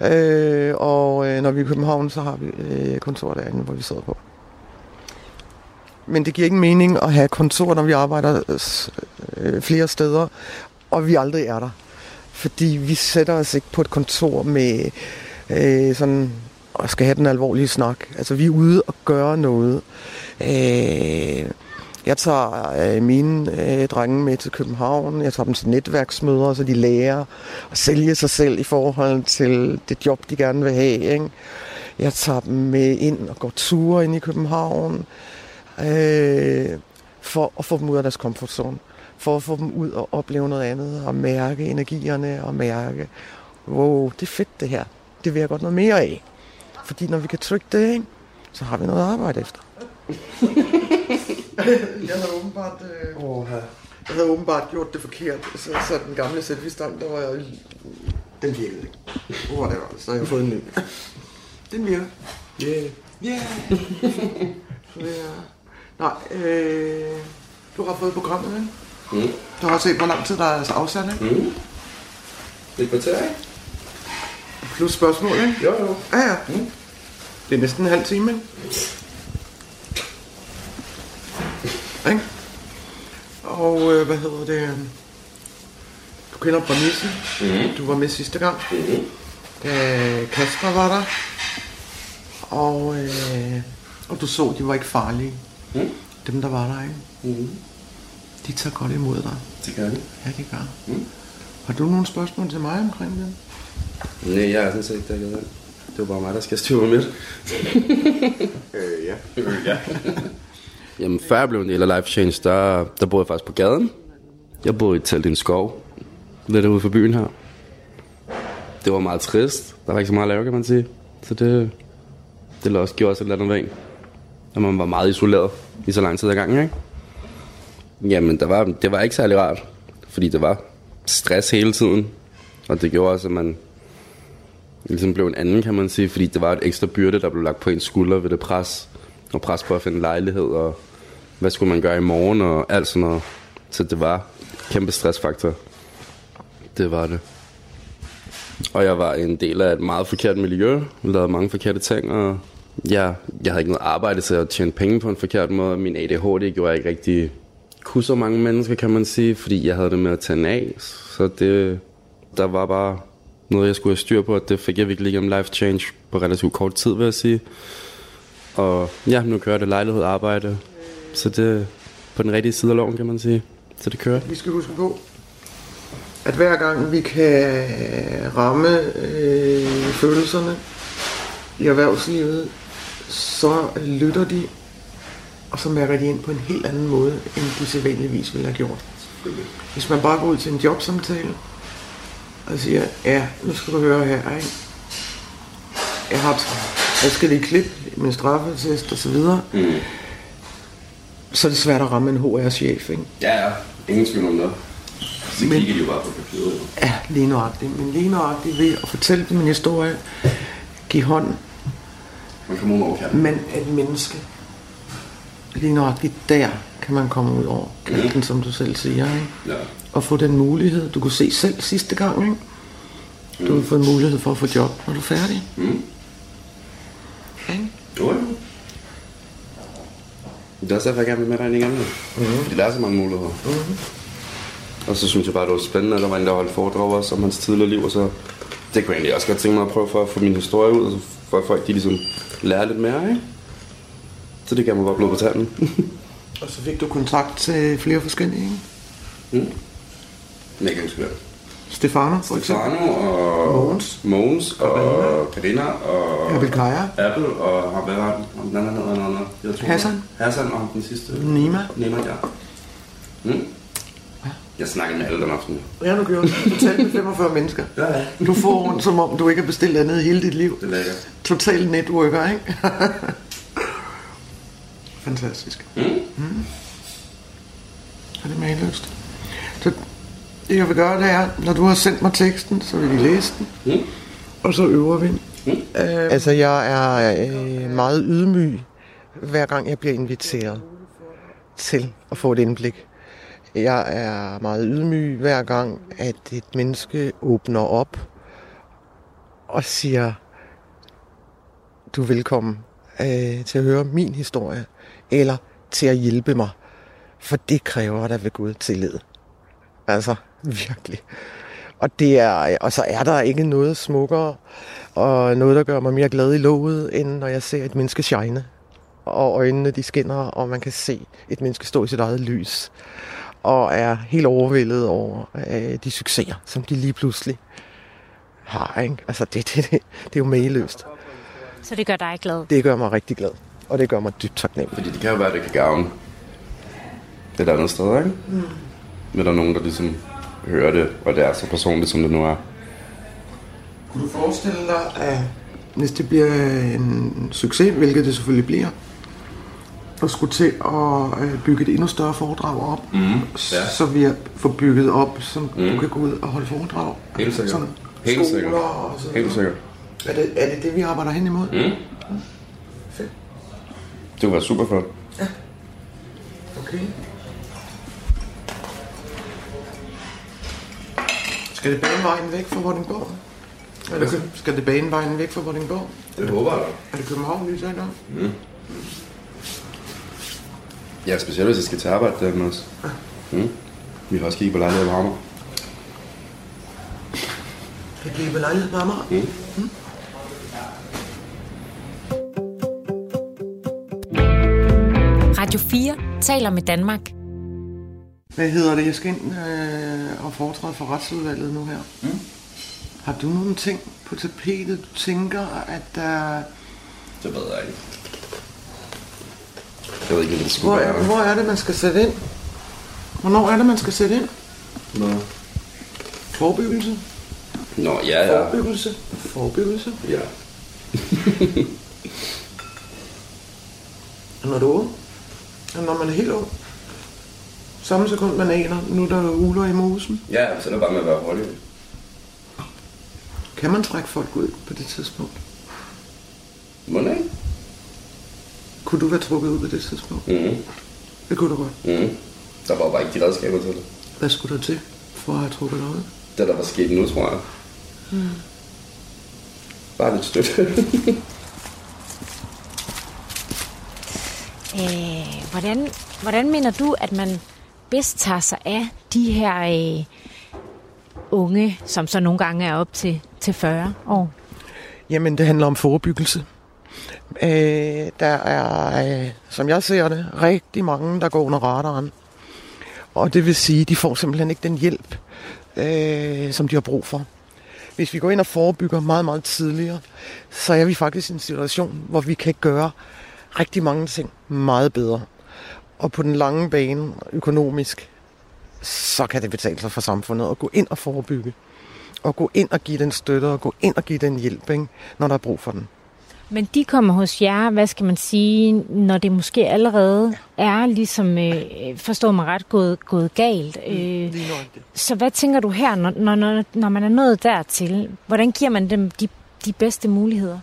Øh, og øh, når vi er i København, så har vi øh, kontor derinde, hvor vi sidder på. Men det giver ikke mening at have kontor, når vi arbejder øh, øh, flere steder, og vi aldrig er der. Fordi vi sætter os ikke på et kontor med øh, sådan og skal have den alvorlige snak. Altså vi er ude og gøre noget. Øh, jeg tager øh, mine øh, drenge med til København. Jeg tager dem til netværksmøder, så de lærer at sælge sig selv i forhold til det job, de gerne vil have. Ikke? Jeg tager dem med ind og går ture ind i København øh, for at få dem ud af deres komfortzone. For at få dem ud og opleve noget andet, og mærke energierne, og mærke, wow, det er fedt det her. Det vil jeg godt noget mere af. Fordi når vi kan trykke det, ikke, så har vi noget at arbejde efter. jeg havde åbenbart, øh, Åh, jeg havde åbenbart gjort det forkert, så, så den gamle selfie-stang, der var jeg, den virkede ikke. Hvor var det var, så har jeg fået en ny. Den virker. yeah. Yeah. ja. Nej, øh, du har fået programmet, ikke? Mm. Du har set, hvor lang tid der er afsat, ikke? Mm. Det kvarter, ikke? Plus spørgsmål, ikke? Jo, jo. Ja, ja. Mm. Det er næsten en halv time, ikke? Ikke? Og øh, hvad hedder det? Du kender præmissen. Mm. Du var med sidste gang. Mm. Da Kasper var der. Og, øh, og du så, de var ikke farlige. Mm. Dem, der var der, ikke? Mm. De tager godt imod dig. Det gør det. Ja, det gør. Mm. Har du nogle spørgsmål til mig omkring det? Nej, jeg er sådan set ikke dækket ind. Det var bare mig, der skal styre midt. Øh, ja. ja. Jamen, før jeg blev en del af Life Change, der, der boede jeg faktisk på gaden. Jeg boede i et telt i en skov, lidt ude for byen her. Det var meget trist. Der var ikke så meget at lave, kan man sige. Så det, det lå også gjorde også et eller andet ved når man var meget isoleret i så lang tid ad gangen, ikke? Jamen, der var, det var ikke særlig rart. Fordi det var stress hele tiden. Og det gjorde også, at man ligesom blev en anden, kan man sige. Fordi det var et ekstra byrde, der blev lagt på ens skulder ved det pres. Og pres på at finde lejlighed, og hvad skulle man gøre i morgen, og alt sådan noget. Så det var kæmpe stressfaktor. Det var det. Og jeg var en del af et meget forkert miljø. Lavede mange forkerte ting, og ja, jeg havde ikke noget arbejde til at tjene penge på en forkert måde. Min ADHD gjorde jeg ikke rigtig kunne så mange mennesker, kan man sige, fordi jeg havde det med at tage af. Så det, der var bare noget, jeg skulle have styr på, og det fik jeg virkelig igennem life change på relativt kort tid, vil jeg sige. Og ja, nu kører det lejlighed arbejde, så det på den rigtige side af loven, kan man sige. Så det kører. Vi skal huske på, at hver gang vi kan ramme øh, følelserne i erhvervslivet, så lytter de, og så mærker de ind på en helt anden måde, end de sædvanligvis ville have gjort. Hvis man bare går ud til en jobsamtale, og siger, ja, nu skal du høre her, ikke? Jeg har forskellige klip, min straffetest og så videre, Mm. så er det svært at ramme en HR-chef, ikke? Ja, ja. Ingen tvivl om det. Så kigger de jo bare på papiret. Ja, lige nøjagtigt. Men lige nøjagtigt ved at fortælle dem en historie, give hånd, Man kommer ud over kanten. men et menneske. Lige nøjagtigt der kan man komme ud over kanten, som du selv siger. Ikke? Ja. Og få den mulighed. Du kunne se selv sidste gang, ikke? Du har fået mulighed for at få job, når du er færdig. Mm. Ikke? Jo, jo. Det er også derfor, jeg gerne vil med dig ind igen. Mm-hmm. Fordi der er så mange muligheder. Mm-hmm. Og så synes jeg bare, det var spændende, at der var en, der holdt foredrag også om hans tidligere liv, og så det kunne jeg egentlig også godt tænke mig at prøve for at få min historie ud, og så for at folk de ligesom lærer lidt mere, ikke? Så det gav mig bare blod på tanden. Og så fik du kontakt til flere forskellige, ikke? mm. Huske, hvad. Stefano, for eksempel. Stefano og Mogens. Mogens og Karina og Abel Kaja. Apple og ham, hvad var den? Ham den anden. Jeg tror, Hassan. Hassan og den sidste. Nima. Nima, ja. Mm. Jeg snakkede med alle den aften. Ja, du gjorde det. Du talte med 45 mennesker. Ja, ja. Du får rundt, som om du ikke har bestilt andet i hele dit liv. Det er lækkert. Total networker, ikke? Fantastisk. Mm. Er det mageløst? Så det jeg vil gøre, det er, når du har sendt mig teksten, så vil vi læse den. Mm. Og så øver vi. Mm. Øh, altså, jeg er øh, meget ydmyg, hver gang jeg bliver inviteret til at få et indblik. Jeg er meget ydmyg, hver gang, at et menneske åbner op og siger, du er velkommen øh, til at høre min historie, eller til at hjælpe mig. For det kræver der ved Gud tillid. Altså, virkelig. Og, det er, og så er der ikke noget smukkere, og noget, der gør mig mere glad i låget, end når jeg ser et menneske shine. Og øjnene, de skinner, og man kan se et menneske stå i sit eget lys. Og er helt overvældet over øh, de succeser, som de lige pludselig har. Ikke? Altså, det, det, det, det er jo mageløst. Så det gør dig glad. Det gør mig rigtig glad, og det gør mig dybt taknemmelig. Fordi det kan jo være, at det kan gavne et andet sted, ikke? Mm. Men der er nogen, der ligesom hører det, og det er så personligt, som det nu er. Kunne du forestille dig, at hvis det bliver en succes, hvilket det selvfølgelig bliver, og skulle til at øh, bygge et endnu større foredrag op, Mm. Ja. så vi får bygget op, så mm. du kan gå ud og holde foredrag. Helt sikkert. Sådan Helt sikkert. og sådan Helt sikkert. Er det, er det det, vi arbejder hen imod? Mm. Fedt. Det være super flot. Okay. Skal det bane vejen væk fra Vordingborg? Eller kø- skal det bane vejen væk fra Vordingborg? Det håber jeg. Er det København, vi sagde der? Ja, specielt hvis jeg skal til arbejde der med os. Mm. Vi har også kigget på lejlighed på Hammer. Kan det blive lejlighed på Amager? Mm. Radio 4 taler med Danmark. Hvad hedder det? Jeg skal ind øh, og foretræde for retsudvalget nu her. Mm. Har du nogle ting på tapetet, du tænker, at der... Det ved jeg ikke. Jeg ved ikke, hvad det skulle Hvor, være. hvor er det, man skal sætte ind? Hvornår er det, man skal sætte ind? Nå. Forebyggelse? Nå, ja, ja. Forebyggelse? Forebyggelse? Ja. Når du er ung? Når man er helt ung? Samme sekund man aner, nu er der uler i mosen. Ja, så er det bare med at være hurtig. Kan man trække folk ud på det tidspunkt? Må ikke? Kunne du være trukket ud på det tidspunkt? Mhm. Det kunne du godt. Mhm. Der var bare ikke de redskaber til det. Hvad skulle der til for at have trukket dig ud? Det der var sket nu, tror jeg. Mm. Bare lidt støtte. Øh, hvordan, hvordan mener du, at man bedst tager sig af de her øh, unge, som så nogle gange er op til, til 40 år? Jamen, det handler om forebyggelse. Øh, der er, øh, som jeg ser det, rigtig mange, der går under radaren. Og det vil sige, de får simpelthen ikke den hjælp, øh, som de har brug for. Hvis vi går ind og forebygger meget, meget tidligere, så er vi faktisk i en situation, hvor vi kan gøre rigtig mange ting meget bedre. Og på den lange bane, økonomisk, så kan det betale sig for samfundet at gå ind og forebygge. Og gå ind og give den støtte, og gå ind og give den hjælp, ikke, når der er brug for den. Men de kommer hos jer, hvad skal man sige, når det måske allerede er ligesom, øh, forstår mig ret, gået, gået galt. Øh, Lige nøjagtigt. så hvad tænker du her, når, når, når, når man er nået dertil? Hvordan giver man dem de, de bedste muligheder?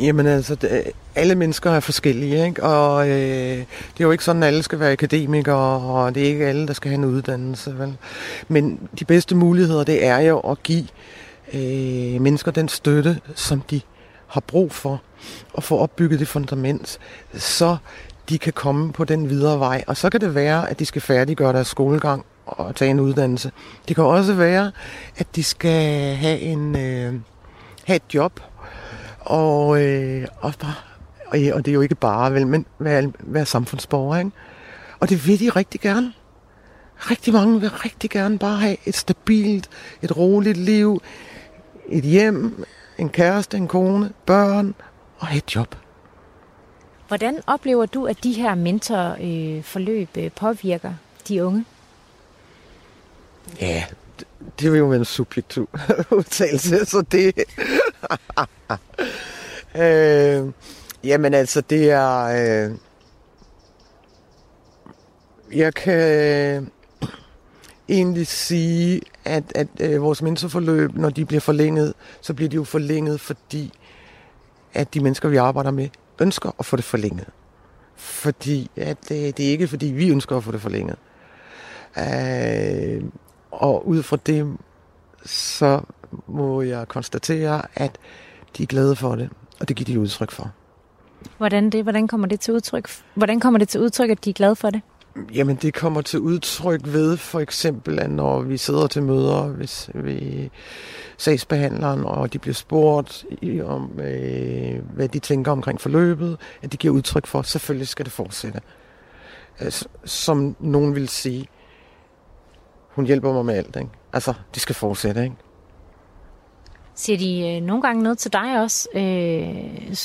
Jamen altså, det, alle mennesker er forskellige, ikke? Og øh, det er jo ikke sådan, at alle skal være akademikere, og det er ikke alle, der skal have en uddannelse, vel? Men de bedste muligheder, det er jo at give øh, mennesker den støtte, som de har brug for, at få opbygget det fundament, så de kan komme på den videre vej. Og så kan det være, at de skal færdiggøre deres skolegang og tage en uddannelse. Det kan også være, at de skal have, en, øh, have et job, og, øh, og, bare, og, ja, og det er jo ikke bare, vel, men være, være samfundsborger, ikke? Og det vil de rigtig gerne. Rigtig mange vil rigtig gerne bare have et stabilt, et roligt liv, et hjem, en kæreste, en kone, børn og et job. Hvordan oplever du, at de her mentorforløb øh, forløb, øh, påvirker de unge? Ja, det, det vil jo være en subjektiv udtalelse, så det... øh, jamen altså, det er... Øh, jeg kan egentlig sige, at, at øh, vores mentorforløb, når de bliver forlænget, så bliver de jo forlænget, fordi at de mennesker, vi arbejder med, ønsker at få det forlænget. Fordi at, øh, det er ikke, fordi vi ønsker at få det forlænget. Øh, og ud fra det, så må jeg konstatere, at de er glade for det, og det giver de udtryk for. Hvordan, det, hvordan kommer det til udtryk? Hvordan kommer det til udtryk, at de er glade for det? Jamen, det kommer til udtryk ved for eksempel, at når vi sidder til møder hvis vi sagsbehandleren, og de bliver spurgt i, om, øh, hvad de tænker omkring forløbet, at de giver udtryk for, selvfølgelig skal det fortsætte. Altså, som nogen vil sige, hun hjælper mig med alt, ikke? Altså, de skal fortsætte, ikke? Siger de øh, nogle gange noget til dig også, øh,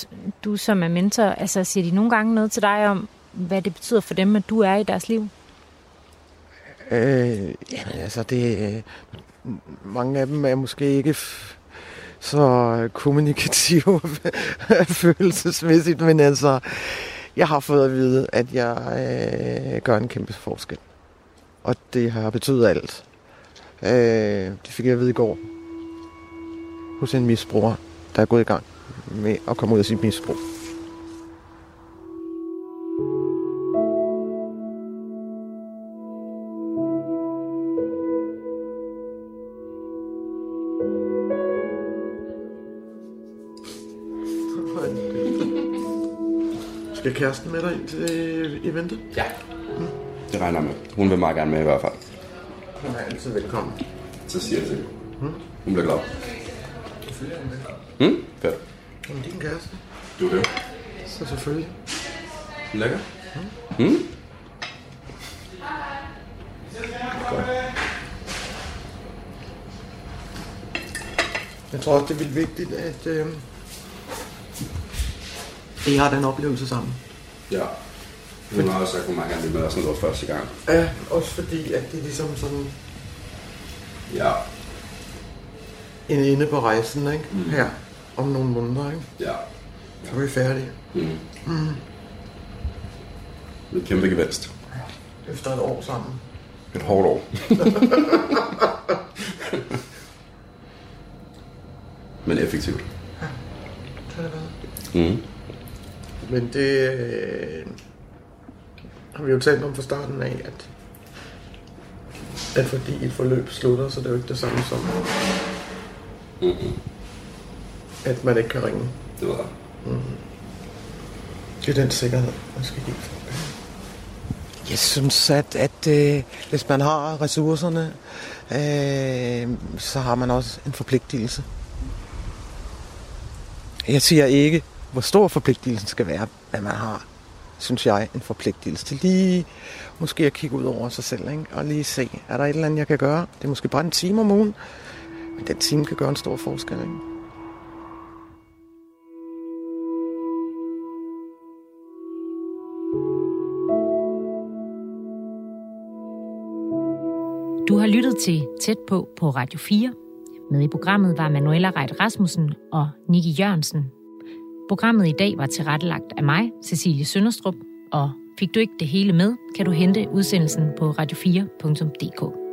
du som er mentor, altså siger de nogle gange noget til dig om, hvad det betyder for dem, at du er i deres liv? Øh, jamen, altså, det, øh, mange af dem er måske ikke så kommunikative følelsesmæssigt, men altså, jeg har fået at vide, at jeg øh, gør en kæmpe forskel. Og det har betydet alt. Øh, det fik jeg at vide i går hos en misbruger, der er gået i gang med at komme ud af sit misbrug. Kæresten med dig ind til eventet? Ja. Det regner med. Hun vil meget gerne med i hvert fald. Hun er altid velkommen. Så siger jeg til hende. Hun bliver glad. Hmm? Fedt. Hun er din kæreste, Du er det. så selvfølgelig. Lækker. Hmm? Jeg tror også, det er vildt vigtigt, at øh, I har den oplevelse sammen. Ja. Hun har også sagt, gerne vil med os, når det var første gang. Ja, også fordi, at det er ligesom sådan Ja. en inde på rejsen, ikke? Mm. Her, om nogle måneder, ikke? Ja. Så er vi færdige. Med kæmpe gevinst. Efter et år sammen. Et hårdt år. Men effektivt. Kan det være? Mm. Men det øh, har vi jo talt om fra starten af, at, at fordi et forløb slutter, så det er jo ikke det samme som, at man ikke kan ringe. Det var Det er den sikkerhed, man skal give. Jeg synes, at, at øh, hvis man har ressourcerne, øh, så har man også en forpligtelse. Jeg siger ikke, hvor stor forpligtelsen skal være, hvad man har, synes jeg, en forpligtelse til lige måske at kigge ud over sig selv, ikke? og lige se, er der et eller andet, jeg kan gøre? Det er måske bare en time om ugen, men den time kan gøre en stor forskel. Ikke? Du har lyttet til Tæt på på Radio 4. Med i programmet var Manuela Reit Rasmussen og Niki Jørgensen. Programmet i dag var tilrettelagt af mig, Cecilie Sønderstrup, og fik du ikke det hele med, kan du hente udsendelsen på radio4.dk.